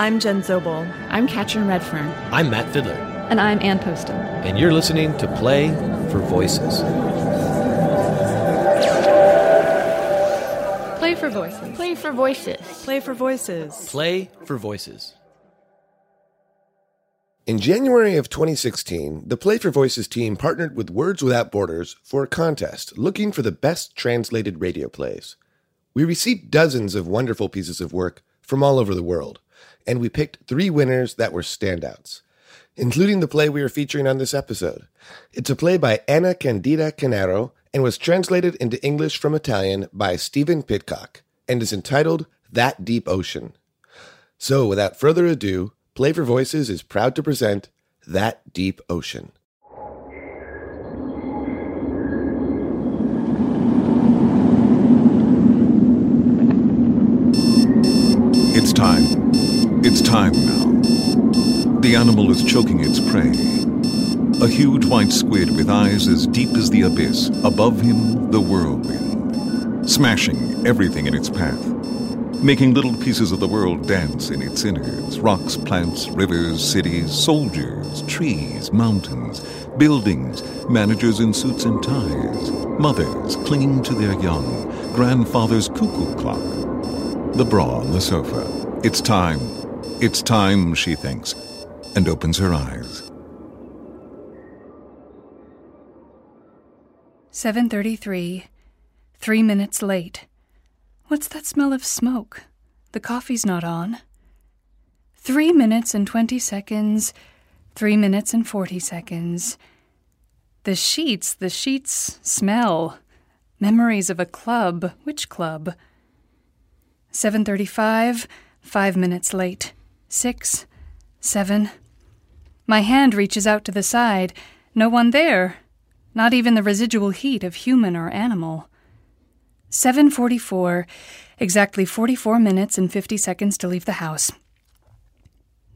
I'm Jen Zobel. I'm Katrin Redfern. I'm Matt Fiddler. And I'm Ann Poston. And you're listening to Play for Voices. Play for Voices. Play for Voices. Play for Voices. Play for Voices. In January of 2016, the Play for Voices team partnered with Words Without Borders for a contest looking for the best translated radio plays. We received dozens of wonderful pieces of work from all over the world, and we picked three winners that were standouts, including the play we are featuring on this episode. It's a play by Anna Candida Canaro and was translated into English from Italian by Stephen Pitcock and is entitled That Deep Ocean. So, without further ado, Play for Voices is proud to present That Deep Ocean. It's time. It's time now. The animal is choking its prey. A huge white squid with eyes as deep as the abyss. Above him, the whirlwind. Smashing everything in its path. Making little pieces of the world dance in its innards. Rocks, plants, rivers, cities, soldiers, trees, mountains, buildings, managers in suits and ties. Mothers clinging to their young. Grandfather's cuckoo clock. The bra on the sofa. It's time. It's time, she thinks, and opens her eyes. 7:33. 3 minutes late. What's that smell of smoke? The coffee's not on. 3 minutes and 20 seconds. 3 minutes and 40 seconds. The sheets, the sheets smell. Memories of a club. Which club? 7:35. 5 minutes late. 6 7 My hand reaches out to the side. No one there. Not even the residual heat of human or animal. 7:44, exactly 44 minutes and 50 seconds to leave the house.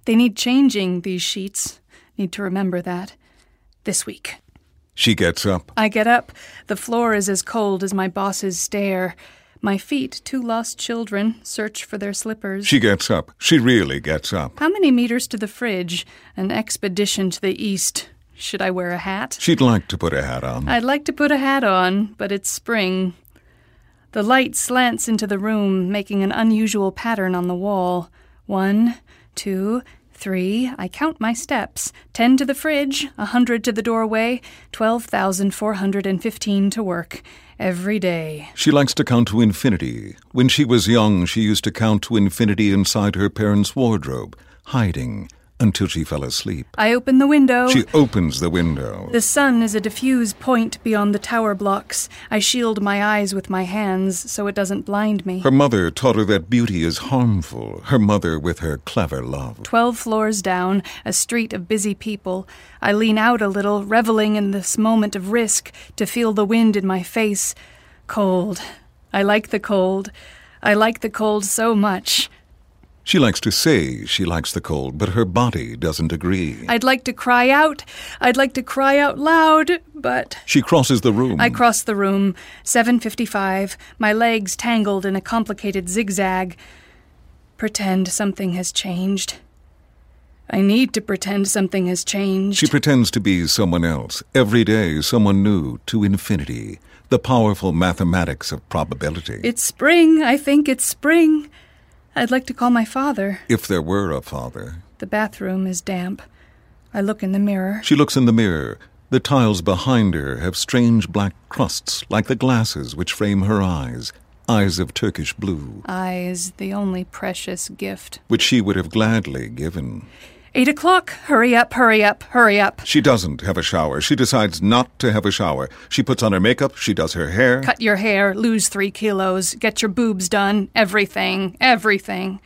They need changing these sheets. Need to remember that this week. She gets up. I get up. The floor is as cold as my boss's stare. My feet, two lost children, search for their slippers. She gets up. She really gets up. How many meters to the fridge? An expedition to the east. Should I wear a hat? She'd like to put a hat on. I'd like to put a hat on, but it's spring. The light slants into the room, making an unusual pattern on the wall. One, two, three. I count my steps. Ten to the fridge, a hundred to the doorway, twelve thousand four hundred and fifteen to work. Every day. She likes to count to infinity. When she was young, she used to count to infinity inside her parents' wardrobe, hiding until she fell asleep. I open the window. She opens the window. The sun is a diffuse point beyond the tower blocks. I shield my eyes with my hands so it doesn't blind me. Her mother taught her that beauty is harmful. Her mother with her clever love. Twelve floors down, a street of busy people. I lean out a little, reveling in this moment of risk, to feel the wind in my face. Cold. I like the cold. I like the cold so much. She likes to say she likes the cold, but her body doesn't agree. I'd like to cry out. I'd like to cry out loud, but She crosses the room. I cross the room. 7:55. My legs tangled in a complicated zigzag. Pretend something has changed. I need to pretend something has changed. She pretends to be someone else. Every day, someone new to infinity. The powerful mathematics of probability. It's spring. I think it's spring. I'd like to call my father. if there were a father. The bathroom is damp. I look in the mirror. She looks in the mirror. The tiles behind her have strange black crusts, like the glasses which frame her eyes. Eyes of Turkish blue, Eyes, the only precious gift. which she would have gladly given. Eight o'clock. Hurry up, hurry up, hurry up. She doesn't have a shower. She decides not to have a shower. She puts on her makeup. She does her hair. Cut your hair, lose three kilos, get your boobs done, everything, everything.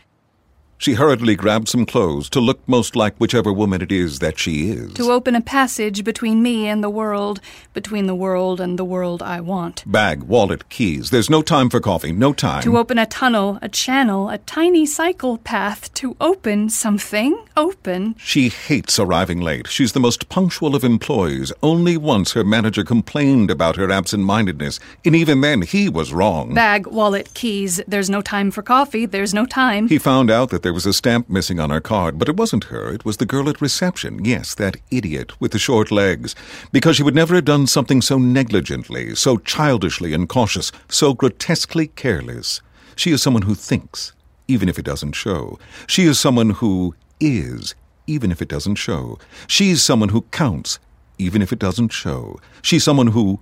She hurriedly grabs some clothes to look most like whichever woman it is that she is. To open a passage between me and the world, between the world and the world I want. Bag, wallet, keys. There's no time for coffee. No time. To open a tunnel, a channel, a tiny cycle path, to open something, open. She hates arriving late. She's the most punctual of employees. Only once her manager complained about her absent mindedness, and even then he was wrong. Bag, wallet, keys. There's no time for coffee, there's no time. He found out that there was a stamp missing on her card, but it wasn't her. It was the girl at reception. Yes, that idiot with the short legs. Because she would never have done something so negligently, so childishly incautious, so grotesquely careless. She is someone who thinks, even if it doesn't show. She is someone who is, even if it doesn't show. She's someone who counts, even if it doesn't show. She's someone who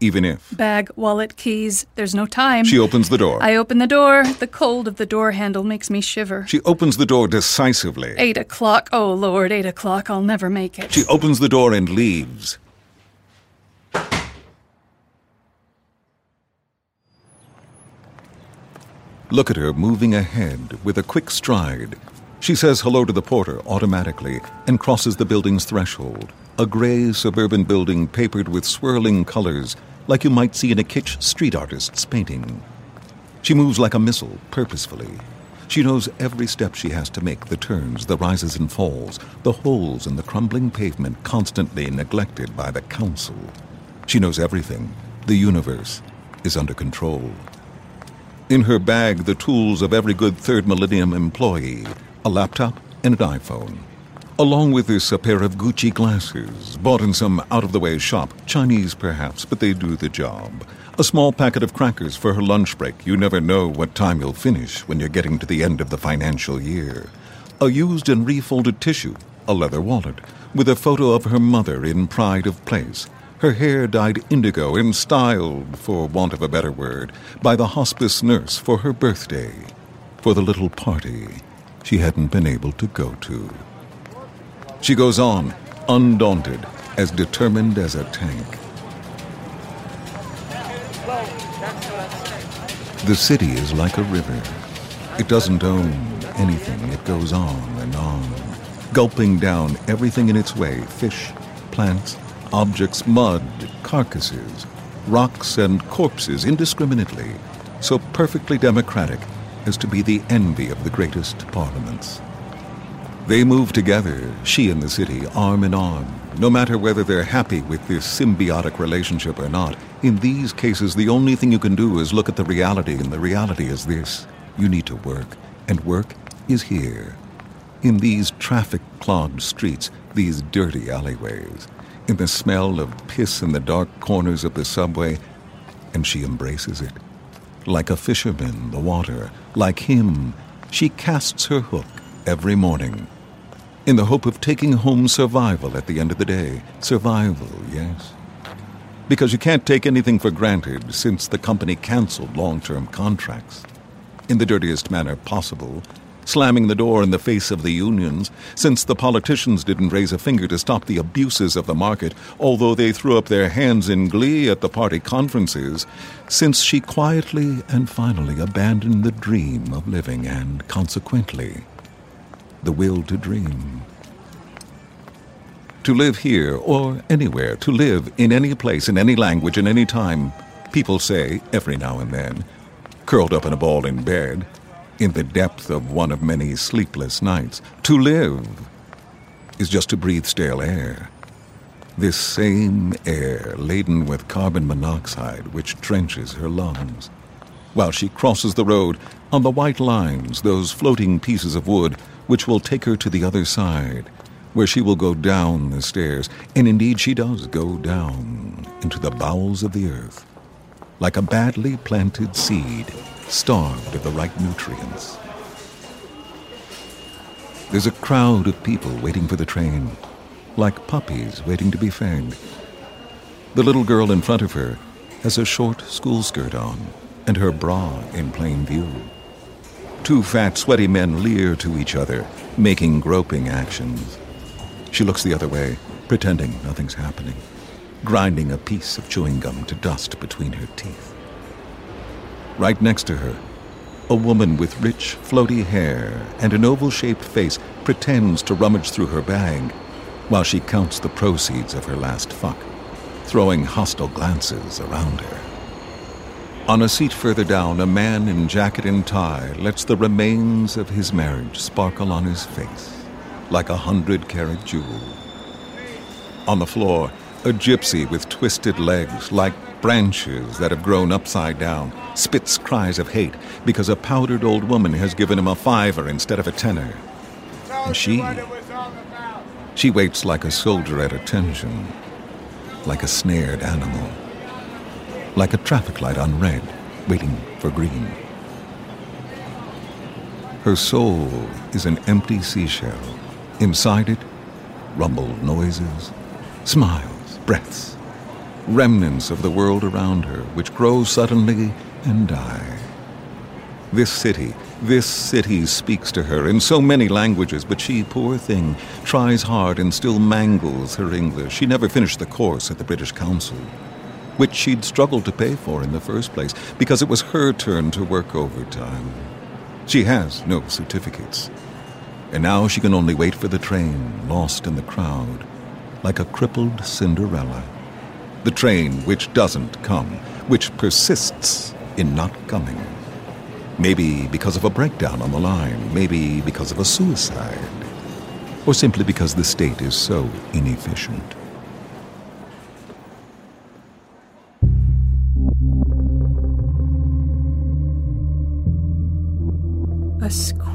even if. Bag, wallet, keys. There's no time. She opens the door. I open the door. The cold of the door handle makes me shiver. She opens the door decisively. Eight o'clock. Oh, Lord, eight o'clock. I'll never make it. She opens the door and leaves. Look at her moving ahead with a quick stride. She says hello to the porter automatically and crosses the building's threshold. A gray suburban building papered with swirling colors, like you might see in a kitsch street artist's painting. She moves like a missile, purposefully. She knows every step she has to make the turns, the rises and falls, the holes in the crumbling pavement constantly neglected by the council. She knows everything. The universe is under control. In her bag, the tools of every good third millennium employee a laptop and an iPhone. Along with this, a pair of Gucci glasses, bought in some out of the way shop, Chinese perhaps, but they do the job. A small packet of crackers for her lunch break. You never know what time you'll finish when you're getting to the end of the financial year. A used and refolded tissue, a leather wallet, with a photo of her mother in pride of place. Her hair dyed indigo and styled, for want of a better word, by the hospice nurse for her birthday, for the little party she hadn't been able to go to. She goes on, undaunted, as determined as a tank. The city is like a river. It doesn't own anything, it goes on and on, gulping down everything in its way fish, plants, objects, mud, carcasses, rocks, and corpses indiscriminately, so perfectly democratic as to be the envy of the greatest parliaments. They move together, she and the city, arm in arm, no matter whether they're happy with this symbiotic relationship or not. In these cases, the only thing you can do is look at the reality, and the reality is this you need to work, and work is here. In these traffic clogged streets, these dirty alleyways, in the smell of piss in the dark corners of the subway, and she embraces it. Like a fisherman, the water, like him, she casts her hook every morning in the hope of taking home survival at the end of the day. Survival, yes. Because you can't take anything for granted since the company canceled long term contracts. In the dirtiest manner possible, slamming the door in the face of the unions, since the politicians didn't raise a finger to stop the abuses of the market, although they threw up their hands in glee at the party conferences, since she quietly and finally abandoned the dream of living and, consequently, the will to dream. To live here or anywhere, to live in any place, in any language, in any time, people say every now and then, curled up in a ball in bed, in the depth of one of many sleepless nights. To live is just to breathe stale air. This same air laden with carbon monoxide which trenches her lungs. While she crosses the road on the white lines, those floating pieces of wood which will take her to the other side, where she will go down the stairs, and indeed she does go down into the bowels of the earth, like a badly planted seed starved of the right nutrients. There's a crowd of people waiting for the train, like puppies waiting to be fed. The little girl in front of her has a short school skirt on and her bra in plain view. Two fat, sweaty men leer to each other, making groping actions. She looks the other way, pretending nothing's happening, grinding a piece of chewing gum to dust between her teeth. Right next to her, a woman with rich, floaty hair and an oval shaped face pretends to rummage through her bag while she counts the proceeds of her last fuck, throwing hostile glances around her. On a seat further down, a man in jacket and tie lets the remains of his marriage sparkle on his face like a hundred carat jewel. On the floor, a gypsy with twisted legs, like branches that have grown upside down, spits cries of hate because a powdered old woman has given him a fiver instead of a tenner. And she. She waits like a soldier at attention, like a snared animal, like a traffic light on red, waiting for green. Her soul is an empty seashell. Inside it, rumbled noises, smiles, breaths, remnants of the world around her, which grow suddenly and die. This city, this city speaks to her in so many languages, but she, poor thing, tries hard and still mangles her English. She never finished the course at the British Council, which she'd struggled to pay for in the first place because it was her turn to work overtime. She has no certificates. And now she can only wait for the train, lost in the crowd, like a crippled Cinderella. The train which doesn't come, which persists in not coming. Maybe because of a breakdown on the line, maybe because of a suicide, or simply because the state is so inefficient.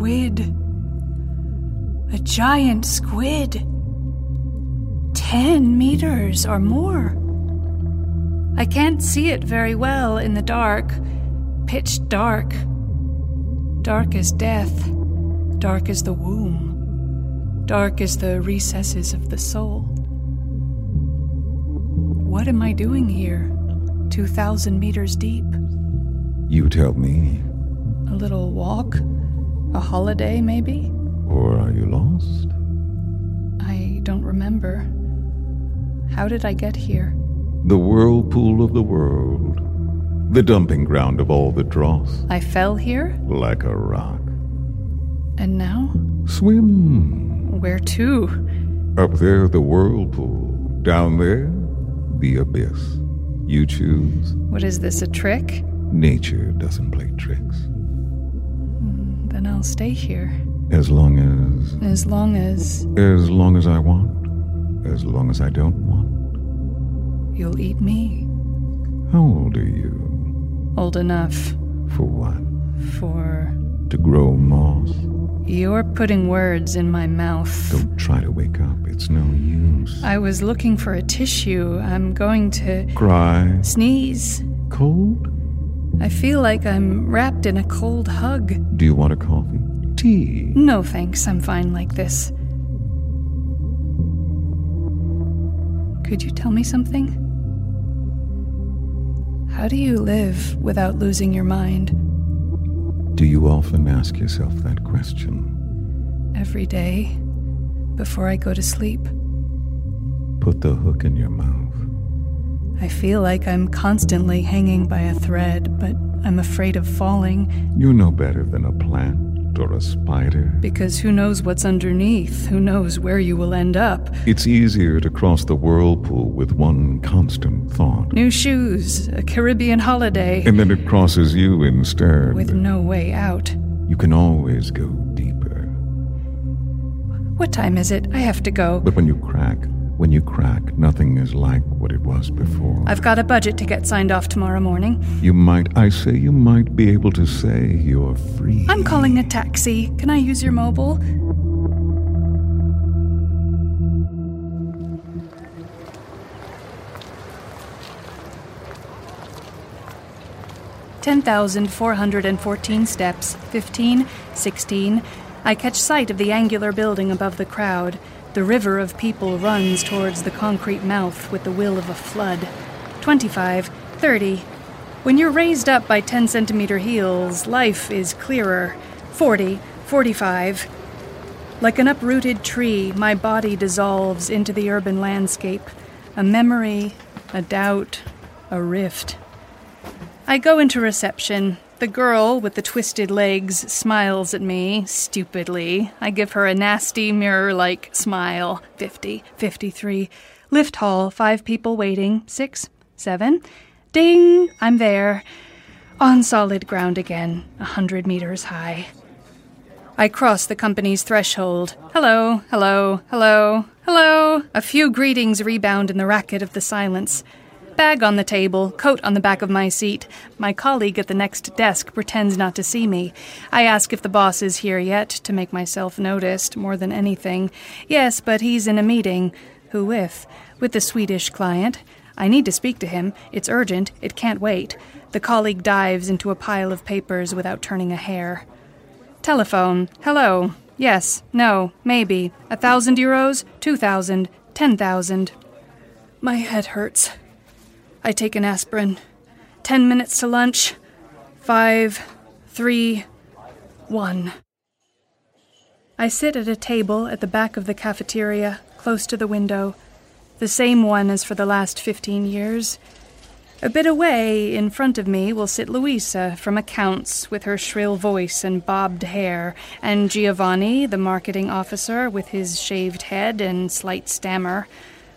Squid. A giant squid. Ten meters or more. I can't see it very well in the dark. Pitch dark. Dark as death. Dark as the womb. Dark as the recesses of the soul. What am I doing here? 2,000 meters deep. You tell me, A little walk? A holiday, maybe? or are you lost? I don't remember. How did I get here? The whirlpool of the world, the dumping ground of all the dross, I fell here? like a rock. And now? Swim. Where to? Up there, the whirlpool. Down there, the abyss. You choose. What is this, a trick? Nature doesn't play tricks. Stay here. As long as. As long as As long as I want. As long as I don't want. you'll eat me. How old are you? Old enough For what? for. To grow moss? You're putting words in my mouth. Don't try to wake up. It's no use. I was looking for a tissue. I'm going to Cry. sneeze. Cold? I feel like I'm wrapped in a cold hug. Do you want a coffee? Tea? No thanks, I'm fine like this. Could you tell me something? How do you live without losing your mind? Do you often ask yourself that question? Every day, before I go to sleep, Put the hook in your mouth. I feel like I'm constantly hanging by a thread, but I'm afraid of falling You're no better than a plant or a spider. because who knows what's underneath? Who knows where you will end up? It's easier to cross the whirlpool with one constant thought. New shoes, a Caribbean holiday, And then it crosses you instead. with no way out. You can always go deeper. What time is it? I have to go. But when you crack, when you crack, nothing is like what it was before. I've got a budget to get signed off tomorrow morning. You might, I say, you might be able to say you're free. I'm calling a taxi. Can I use your mobile? Ten thousand four hundred and fourteen steps, fifteen, sixteen. I catch sight of the angular building above the crowd. The river of people runs towards the concrete mouth with the will of a flood. Twenty-five, thirty. When you're raised up by 10 centimeter heels, life is clearer. 40, 45. Like an uprooted tree, my body dissolves into the urban landscape. A memory, a doubt, a rift. I go into reception. The girl with the twisted legs smiles at me stupidly. I give her a nasty mirror like smile. 50, 53. Lift hall, five people waiting. Six, seven. Ding! I'm there. On solid ground again, a hundred meters high. I cross the company's threshold. Hello, hello, hello, hello. A few greetings rebound in the racket of the silence. Bag on the table, coat on the back of my seat. My colleague at the next desk pretends not to see me. I ask if the boss is here yet, to make myself noticed more than anything. Yes, but he's in a meeting. Who with? With the Swedish client. I need to speak to him. It's urgent. It can't wait. The colleague dives into a pile of papers without turning a hair. Telephone. Hello. Yes. No. Maybe. A thousand euros? Two thousand? Ten thousand? My head hurts. I take an aspirin. Ten minutes to lunch. Five, three, one. I sit at a table at the back of the cafeteria, close to the window, the same one as for the last fifteen years. A bit away, in front of me, will sit Louisa from accounts with her shrill voice and bobbed hair, and Giovanni, the marketing officer, with his shaved head and slight stammer.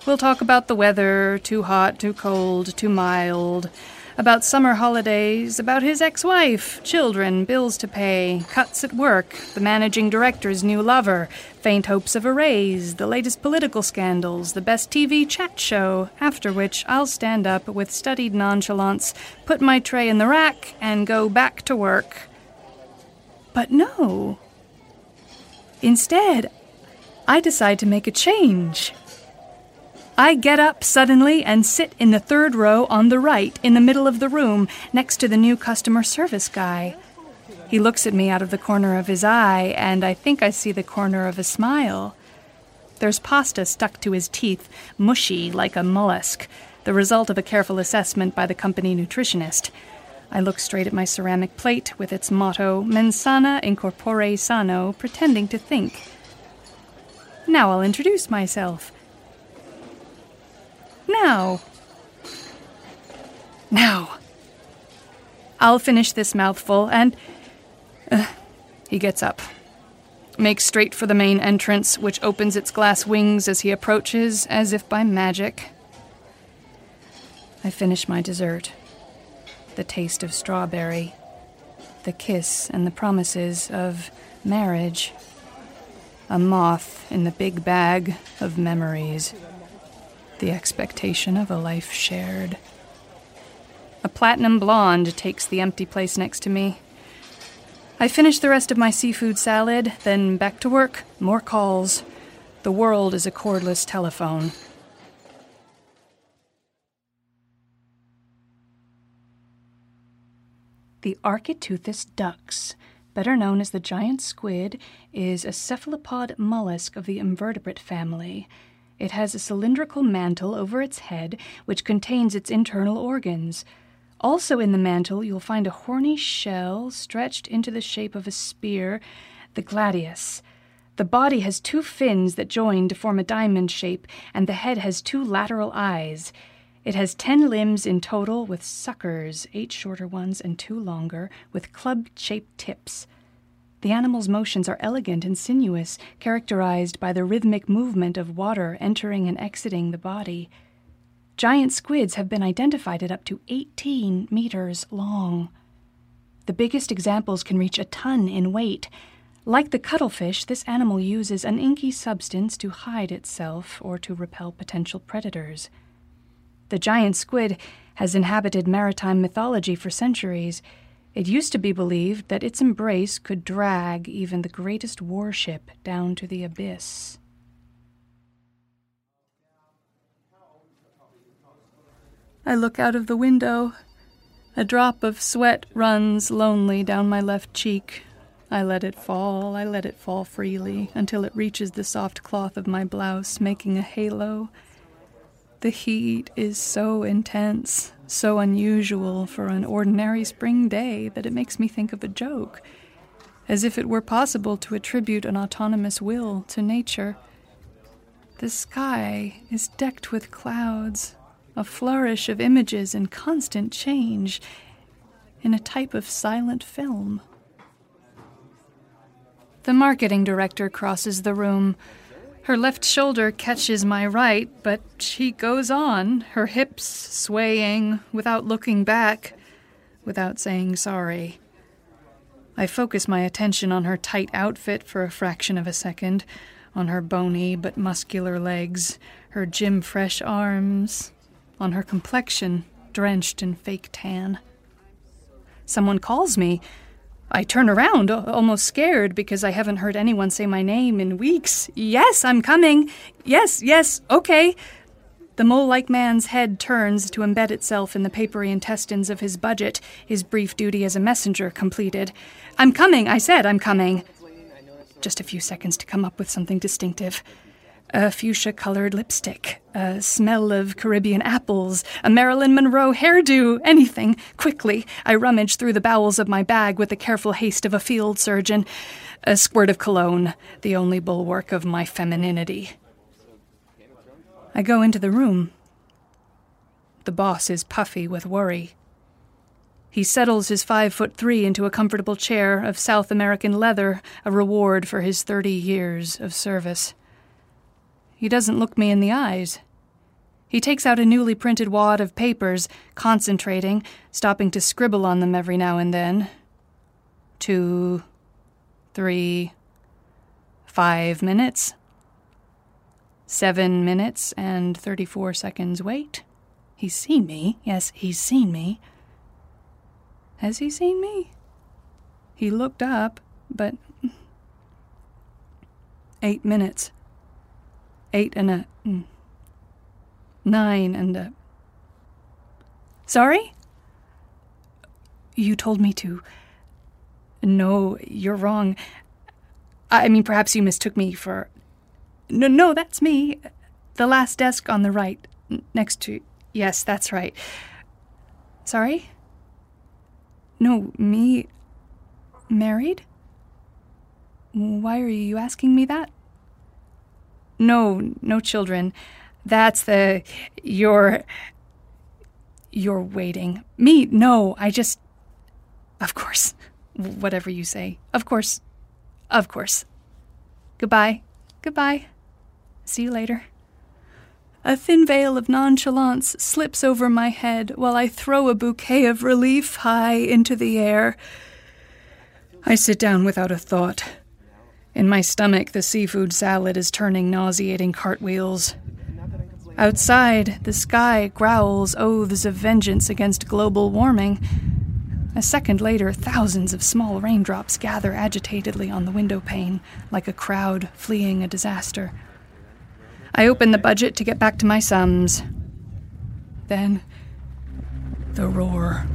We'll talk about the weather too hot, too cold, too mild. About summer holidays, about his ex wife, children, bills to pay, cuts at work, the managing director's new lover, faint hopes of a raise, the latest political scandals, the best TV chat show, after which I'll stand up with studied nonchalance, put my tray in the rack, and go back to work. But no. Instead, I decide to make a change. I get up suddenly and sit in the third row on the right, in the middle of the room, next to the new customer service guy. He looks at me out of the corner of his eye, and I think I see the corner of a smile. There's pasta stuck to his teeth, mushy like a mollusk, the result of a careful assessment by the company nutritionist. I look straight at my ceramic plate with its motto, Mens sana in corpore sano, pretending to think. Now I'll introduce myself. Now. Now. I'll finish this mouthful and. Uh, he gets up. Makes straight for the main entrance, which opens its glass wings as he approaches, as if by magic. I finish my dessert. The taste of strawberry. The kiss and the promises of marriage. A moth in the big bag of memories the expectation of a life shared. A platinum blonde takes the empty place next to me. I finish the rest of my seafood salad, then back to work, more calls. The world is a cordless telephone. The Architeuthis dux, better known as the giant squid, is a cephalopod mollusk of the invertebrate family. It has a cylindrical mantle over its head, which contains its internal organs. Also in the mantle, you'll find a horny shell stretched into the shape of a spear, the gladius. The body has two fins that join to form a diamond shape, and the head has two lateral eyes. It has ten limbs in total, with suckers, eight shorter ones and two longer, with club shaped tips. The animal's motions are elegant and sinuous, characterized by the rhythmic movement of water entering and exiting the body. Giant squids have been identified at up to 18 meters long. The biggest examples can reach a ton in weight. Like the cuttlefish, this animal uses an inky substance to hide itself or to repel potential predators. The giant squid has inhabited maritime mythology for centuries. It used to be believed that its embrace could drag even the greatest warship down to the abyss. I look out of the window. A drop of sweat runs lonely down my left cheek. I let it fall, I let it fall freely until it reaches the soft cloth of my blouse, making a halo. The heat is so intense, so unusual for an ordinary spring day that it makes me think of a joke, as if it were possible to attribute an autonomous will to nature. The sky is decked with clouds, a flourish of images in constant change, in a type of silent film. The marketing director crosses the room her left shoulder catches my right, but she goes on, her hips swaying, without looking back, without saying sorry. I focus my attention on her tight outfit for a fraction of a second, on her bony but muscular legs, her gym fresh arms, on her complexion drenched in fake tan. Someone calls me. I turn around, almost scared, because I haven't heard anyone say my name in weeks. Yes, I'm coming. Yes, yes, okay. The mole like man's head turns to embed itself in the papery intestines of his budget, his brief duty as a messenger completed. I'm coming, I said, I'm coming. Just a few seconds to come up with something distinctive. A fuchsia colored lipstick, a smell of Caribbean apples, a Marilyn Monroe hairdo, anything. Quickly, I rummage through the bowels of my bag with the careful haste of a field surgeon. A squirt of cologne, the only bulwark of my femininity. I go into the room. The boss is puffy with worry. He settles his five foot three into a comfortable chair of South American leather, a reward for his thirty years of service. He doesn't look me in the eyes. He takes out a newly printed wad of papers, concentrating, stopping to scribble on them every now and then. Two, three, five minutes. Seven minutes and 34 seconds wait. He's seen me. Yes, he's seen me. Has he seen me? He looked up, but. Eight minutes. Eight and a. mm, Nine and a. Sorry? You told me to. No, you're wrong. I mean, perhaps you mistook me for. No, no, that's me. The last desk on the right, next to. Yes, that's right. Sorry? No, me. Married? Why are you asking me that? No, no children. That's the. You're. You're waiting. Me? No, I just. Of course. Whatever you say. Of course. Of course. Goodbye. Goodbye. See you later. A thin veil of nonchalance slips over my head while I throw a bouquet of relief high into the air. I sit down without a thought. In my stomach, the seafood salad is turning nauseating cartwheels. Outside, the sky growls oaths of vengeance against global warming. A second later, thousands of small raindrops gather agitatedly on the window pane, like a crowd fleeing a disaster. I open the budget to get back to my sums. Then, the roar.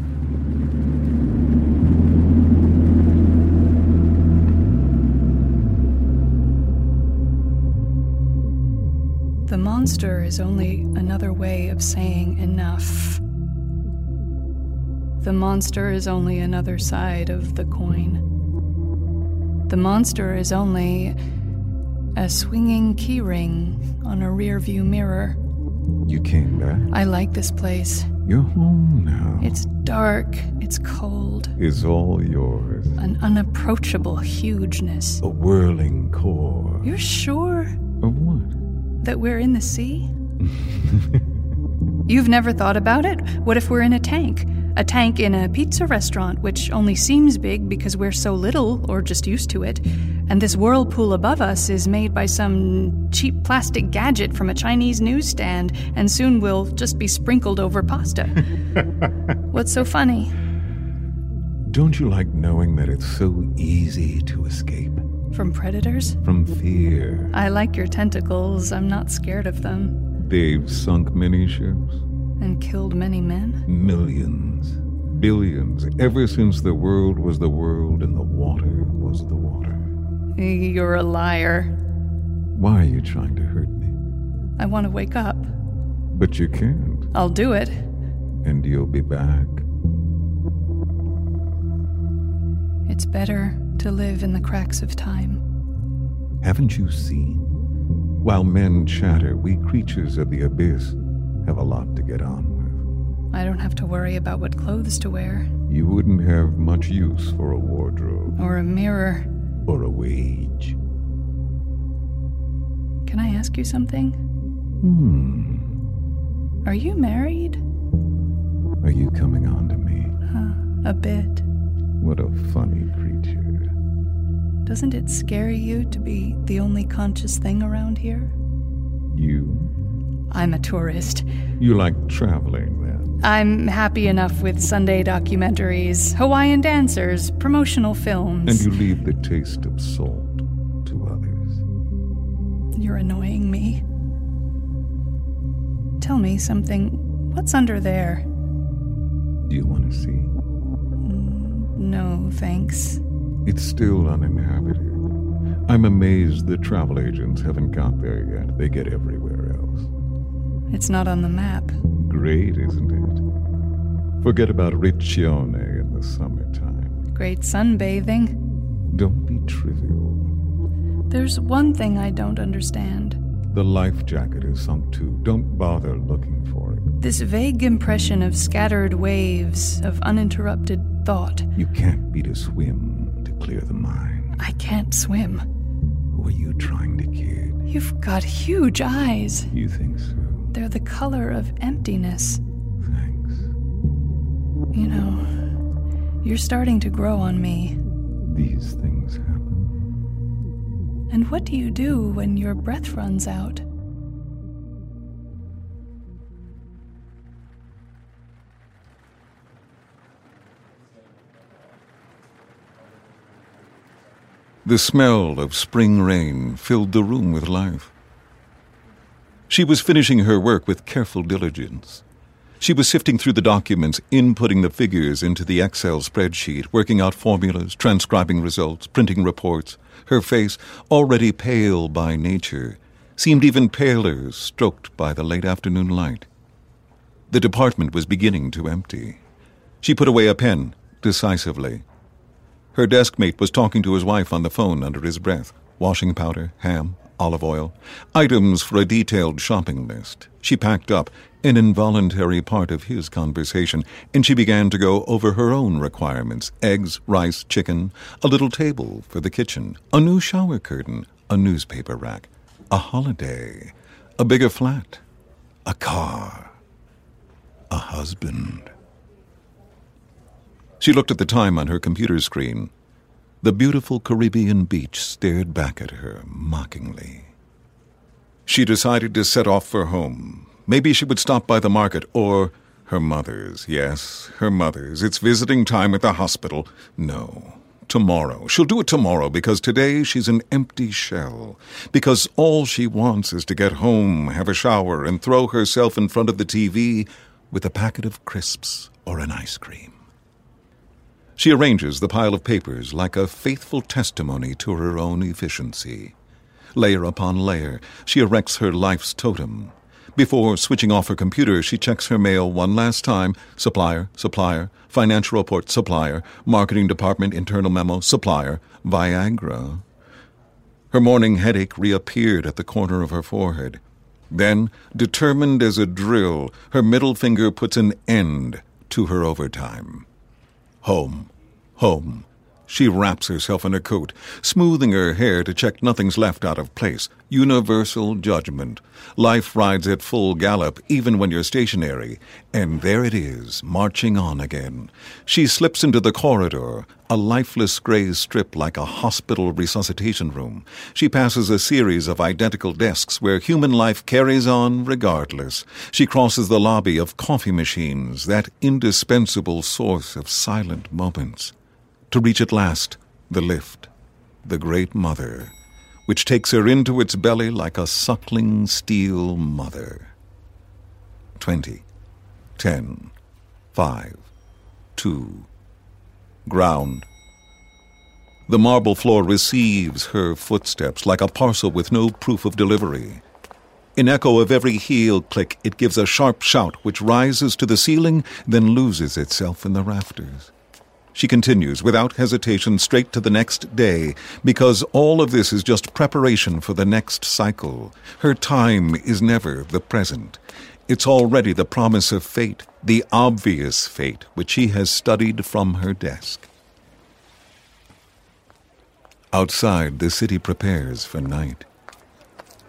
Monster is only another way of saying enough. The monster is only another side of the coin. The monster is only a swinging keyring on a rearview mirror. You came back. I like this place. You're home now. It's dark, it's cold, It's all yours. an unapproachable hugeness. A whirling core. You're sure Of what? that we're in the sea? You've never thought about it? What if we're in a tank? A tank in a pizza restaurant, which only seems big because we're so little or just used to it. And this whirlpool above us is made by some cheap plastic gadget from a Chinese newsstand, and soon will just be sprinkled over pasta. What's so funny? Don't you like knowing that it's so easy to escape From predators? from fear? I like your tentacles. I'm not scared of them. They've sunk many ships, And killed many men? millions, billions, ever since the world was the world and the water was the water. You're a liar. Why are you trying to hurt me? I want to wake up. But you can't, I'll do it. and you'll be back. It's better to live in the cracks of time. Haven't you seen? While men chatter, we creatures of the abyss have a lot to get on with. I don't have to worry about what clothes to wear, You wouldn't have much use for a wardrobe or a mirror. or a wage. Can I ask you something? Hmm. Are you married? Are you coming on to me? A bit. What a funny creature. Doesn't it scare you to be the only conscious thing around here? You? I'm a tourist. You like traveling then? I'm happy enough with Sunday documentaries, Hawaiian dancers, promotional films. And you leave the taste of salt to others. You're annoying me. Tell me something. What's under there? Do you want to see? Mm, no, thanks. It's still uninhabited. I'm amazed the travel agents haven't got there yet. They get everywhere else. It's not on the map. Great, isn't it? Forget about Riccione in the summertime. Great sunbathing. Don't be trivial. There's one thing I don't understand. The life jacket is sunk too. Don't bother looking for it. This vague impression of scattered waves of uninterrupted thought. You can't beat a swim clear the mind. I can't swim. Who are you trying to kid? You've got huge eyes. You think so? They're the color of emptiness. Thanks. You know, you're starting to grow on me. These things happen. And what do you do when your breath runs out? The smell of spring rain filled the room with life. She was finishing her work with careful diligence. She was sifting through the documents, inputting the figures into the Excel spreadsheet, working out formulas, transcribing results, printing reports. Her face, already pale by nature, seemed even paler, stroked by the late afternoon light. The department was beginning to empty. She put away a pen, decisively. Her desk mate was talking to his wife on the phone under his breath. Washing powder, ham, olive oil, items for a detailed shopping list. She packed up, an involuntary part of his conversation, and she began to go over her own requirements eggs, rice, chicken, a little table for the kitchen, a new shower curtain, a newspaper rack, a holiday, a bigger flat, a car, a husband. She looked at the time on her computer screen. The beautiful Caribbean beach stared back at her mockingly. She decided to set off for home. Maybe she would stop by the market or her mother's. Yes, her mother's. It's visiting time at the hospital. No, tomorrow. She'll do it tomorrow because today she's an empty shell. Because all she wants is to get home, have a shower, and throw herself in front of the TV with a packet of crisps or an ice cream. She arranges the pile of papers like a faithful testimony to her own efficiency. Layer upon layer, she erects her life's totem. Before switching off her computer, she checks her mail one last time supplier, supplier, financial report, supplier, marketing department, internal memo, supplier, Viagra. Her morning headache reappeared at the corner of her forehead. Then, determined as a drill, her middle finger puts an end to her overtime. Home, home. She wraps herself in a coat, smoothing her hair to check nothing's left out of place. Universal judgment. Life rides at full gallop, even when you're stationary. And there it is, marching on again. She slips into the corridor, a lifeless gray strip like a hospital resuscitation room. She passes a series of identical desks where human life carries on regardless. She crosses the lobby of coffee machines, that indispensable source of silent moments to reach at last the lift, the great mother, which takes her into its belly like a suckling steel mother. Twenty, ten, five, two, ground. The marble floor receives her footsteps like a parcel with no proof of delivery. In echo of every heel click, it gives a sharp shout which rises to the ceiling, then loses itself in the rafters. She continues without hesitation straight to the next day, because all of this is just preparation for the next cycle. Her time is never the present. It's already the promise of fate, the obvious fate, which she has studied from her desk. Outside, the city prepares for night.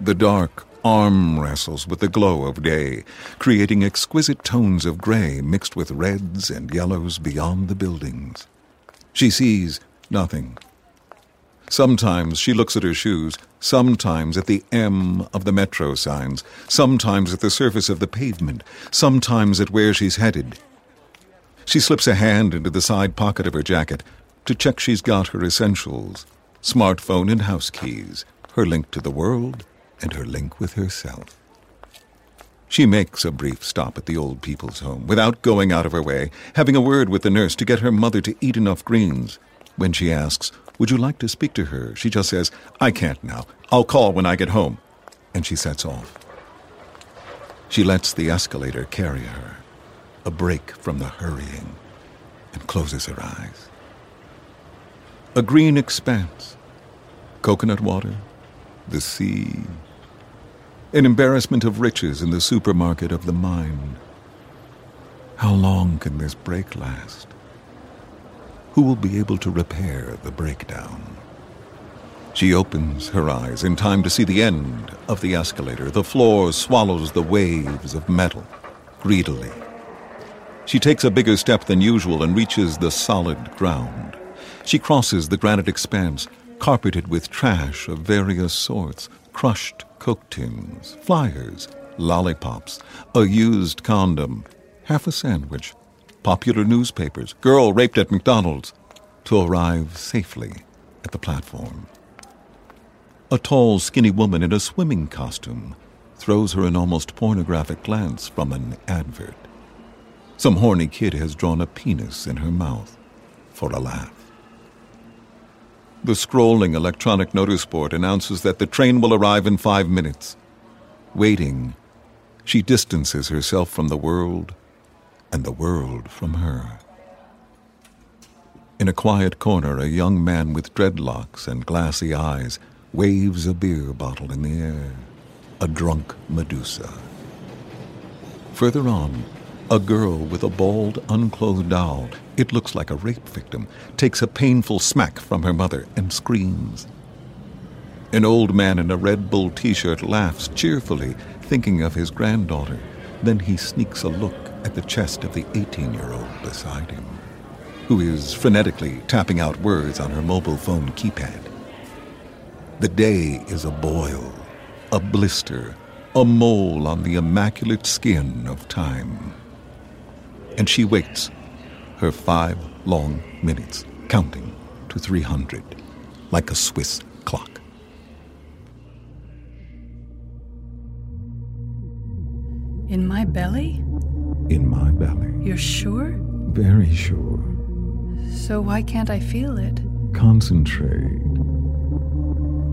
The dark arm wrestles with the glow of day, creating exquisite tones of gray mixed with reds and yellows beyond the buildings. She sees nothing. Sometimes she looks at her shoes, sometimes at the M of the metro signs, sometimes at the surface of the pavement, sometimes at where she's headed. She slips a hand into the side pocket of her jacket to check she's got her essentials smartphone and house keys, her link to the world, and her link with herself. She makes a brief stop at the old people's home without going out of her way, having a word with the nurse to get her mother to eat enough greens. When she asks, Would you like to speak to her? she just says, I can't now. I'll call when I get home. And she sets off. She lets the escalator carry her, a break from the hurrying, and closes her eyes. A green expanse, coconut water, the sea, an embarrassment of riches in the supermarket of the mind. How long can this break last? Who will be able to repair the breakdown? She opens her eyes in time to see the end of the escalator. The floor swallows the waves of metal greedily. She takes a bigger step than usual and reaches the solid ground. She crosses the granite expanse, carpeted with trash of various sorts crushed Coke tins, flyers, lollipops, a used condom, half a sandwich, popular newspapers, girl raped at McDonald's, to arrive safely at the platform. A tall, skinny woman in a swimming costume throws her an almost pornographic glance from an advert. Some horny kid has drawn a penis in her mouth for a laugh. The scrolling electronic notice board announces that the train will arrive in five minutes. Waiting, she distances herself from the world and the world from her. In a quiet corner, a young man with dreadlocks and glassy eyes waves a beer bottle in the air, a drunk Medusa. Further on, a girl with a bald, unclothed doll, it looks like a rape victim, takes a painful smack from her mother and screams. An old man in a Red Bull t shirt laughs cheerfully, thinking of his granddaughter. Then he sneaks a look at the chest of the 18 year old beside him, who is frenetically tapping out words on her mobile phone keypad. The day is a boil, a blister, a mole on the immaculate skin of time and she waits her five long minutes, counting to 300 like a Swiss clock. In my belly? In my belly. You're sure? Very sure. So why can't I feel it? Concentrate.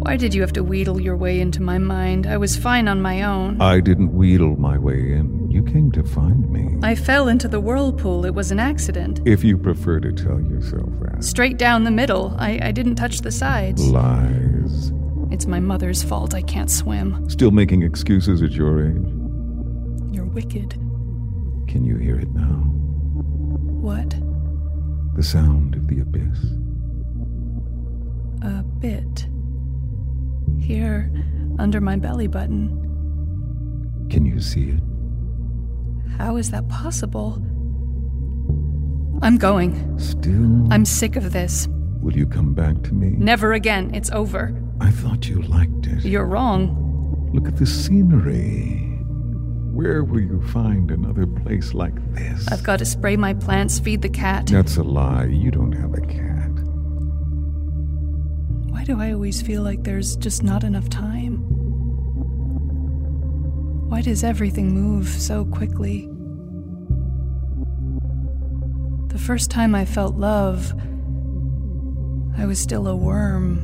Why did you have to wheedle your way into my mind? I was fine on my own. I didn't wheedle my way in. You came to find me. I fell into the whirlpool. It was an accident. If you prefer to tell yourself that. Straight down the middle. I, I didn't touch the sides. Lies. It's my mother's fault I can't swim. Still making excuses at your age? You're wicked. Can you hear it now? What? The sound of the abyss. A bit. Here, under my belly button. Can you see it? How is that possible? I'm going. Still? I'm sick of this. Will you come back to me? Never again. It's over. I thought you liked it. You're wrong. Look at the scenery. Where will you find another place like this? I've got to spray my plants, feed the cat. That's a lie. You don't have a cat. Why do I always feel like there's just not enough time? Why does everything move so quickly? The first time I felt love, I was still a worm.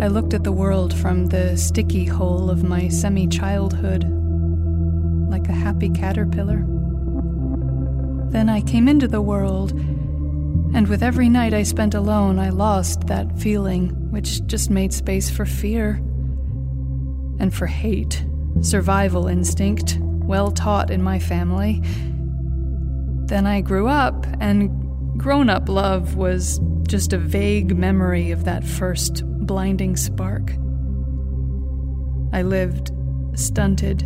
I looked at the world from the sticky hole of my semi childhood, like a happy caterpillar. Then I came into the world, and with every night I spent alone, I lost that feeling, which just made space for fear and for hate, survival instinct, well taught in my family. Then I grew up, and grown up love was just a vague memory of that first blinding spark. I lived stunted,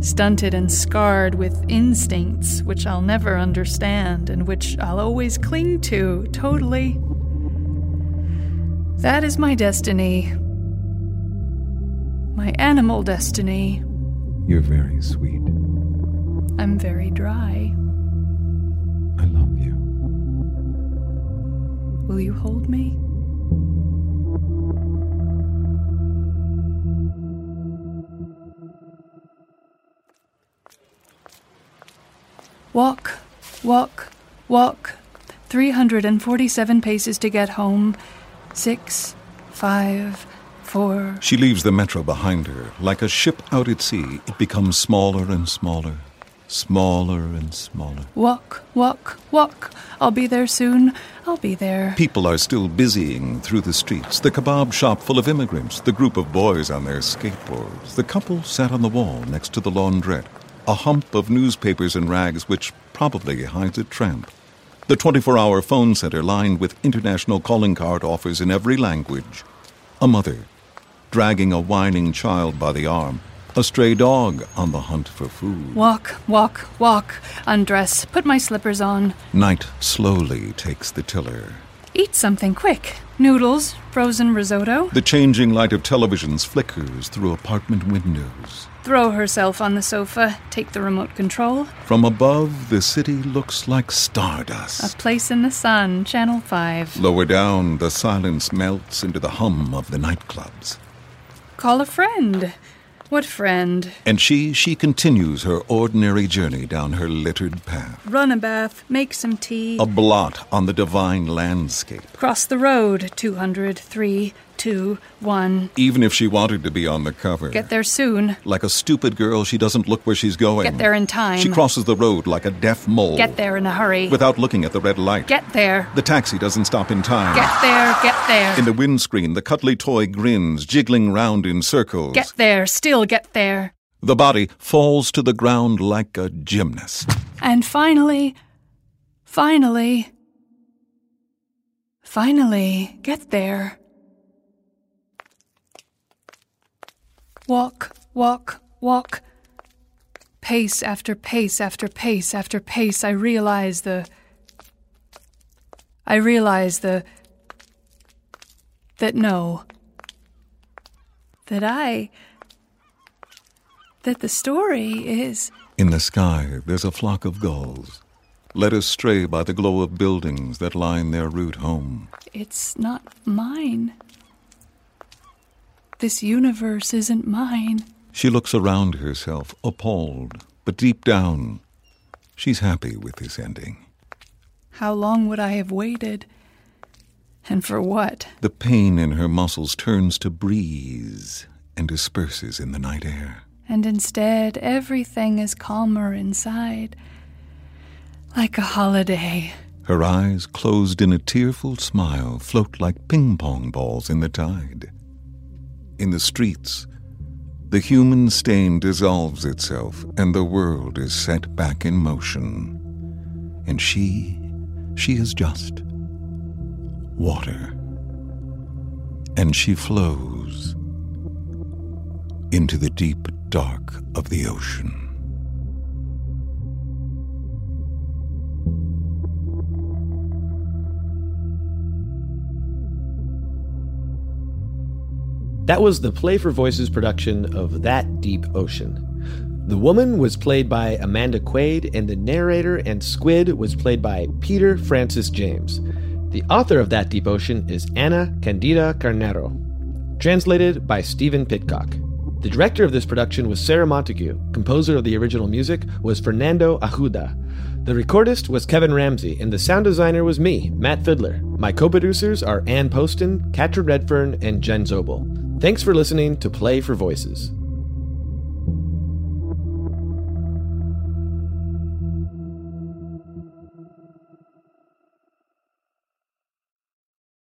stunted and scarred with instincts which I'll never understand and which I'll always cling to totally. That is my destiny. My animal destiny. You're very sweet. I'm very dry. I love you. Will you hold me? Walk, walk, walk. 347 paces to get home. Six, five, four. She leaves the metro behind her. Like a ship out at sea, it becomes smaller and smaller, smaller and smaller. Walk, walk, walk. I'll be there soon. I'll be there. People are still busying through the streets. The kebab shop full of immigrants, the group of boys on their skateboards, the couple sat on the wall next to the laundrette, a hump of newspapers and rags which probably hides a tramp. The 24 hour phone center lined with international calling card offers in every language. A mother dragging a whining child by the arm, a stray dog on the hunt for food. Walk, walk, walk. Undress. Put my slippers on. Night slowly takes the tiller. Eat something quick. Noodles, frozen risotto. The changing light of televisions flickers through apartment windows. Throw herself on the sofa. Take the remote control. From above, the city looks like stardust. A place in the sun. Channel 5. Lower down, the silence melts into the hum of the nightclubs. Call a friend. What friend? And she, she continues her ordinary journey down her littered path. Run a bath. Make some tea. A blot on the divine landscape. Cross the road. 203, 2, 1. Even if she wanted to be on the cover. Get there soon. Like a stupid girl, she doesn't look where she's going. Get there in time. She crosses the road like a deaf mole. Get there in a hurry. Without looking at the red light. Get there. The taxi doesn't stop in time. Get there. Get there. In the windscreen, the cuddly toy grins, jiggling round in circles. Get there. Still get there. The body falls to the ground like a gymnast. And finally, finally, finally, get there. Walk, walk, walk. Pace after pace after pace after pace, I realize the. I realize the. That no. That I. That the story is. In the sky, there's a flock of gulls, led astray by the glow of buildings that line their route home. It's not mine. This universe isn't mine. She looks around herself, appalled, but deep down, she's happy with this ending. How long would I have waited? And for what? The pain in her muscles turns to breeze and disperses in the night air. And instead, everything is calmer inside. Like a holiday. Her eyes, closed in a tearful smile, float like ping pong balls in the tide. In the streets, the human stain dissolves itself and the world is set back in motion. And she, she is just water. And she flows into the deep dark of the ocean. That was the Play for Voices production of That Deep Ocean. The woman was played by Amanda Quaid, and the narrator and squid was played by Peter Francis James. The author of That Deep Ocean is Ana Candida Carneiro. Translated by Stephen Pitcock. The director of this production was Sarah Montague. Composer of the original music was Fernando Ajuda. The recordist was Kevin Ramsey, and the sound designer was me, Matt Fiddler. My co producers are Ann Poston, Katrin Redfern, and Jen Zobel. Thanks for listening to Play for Voices.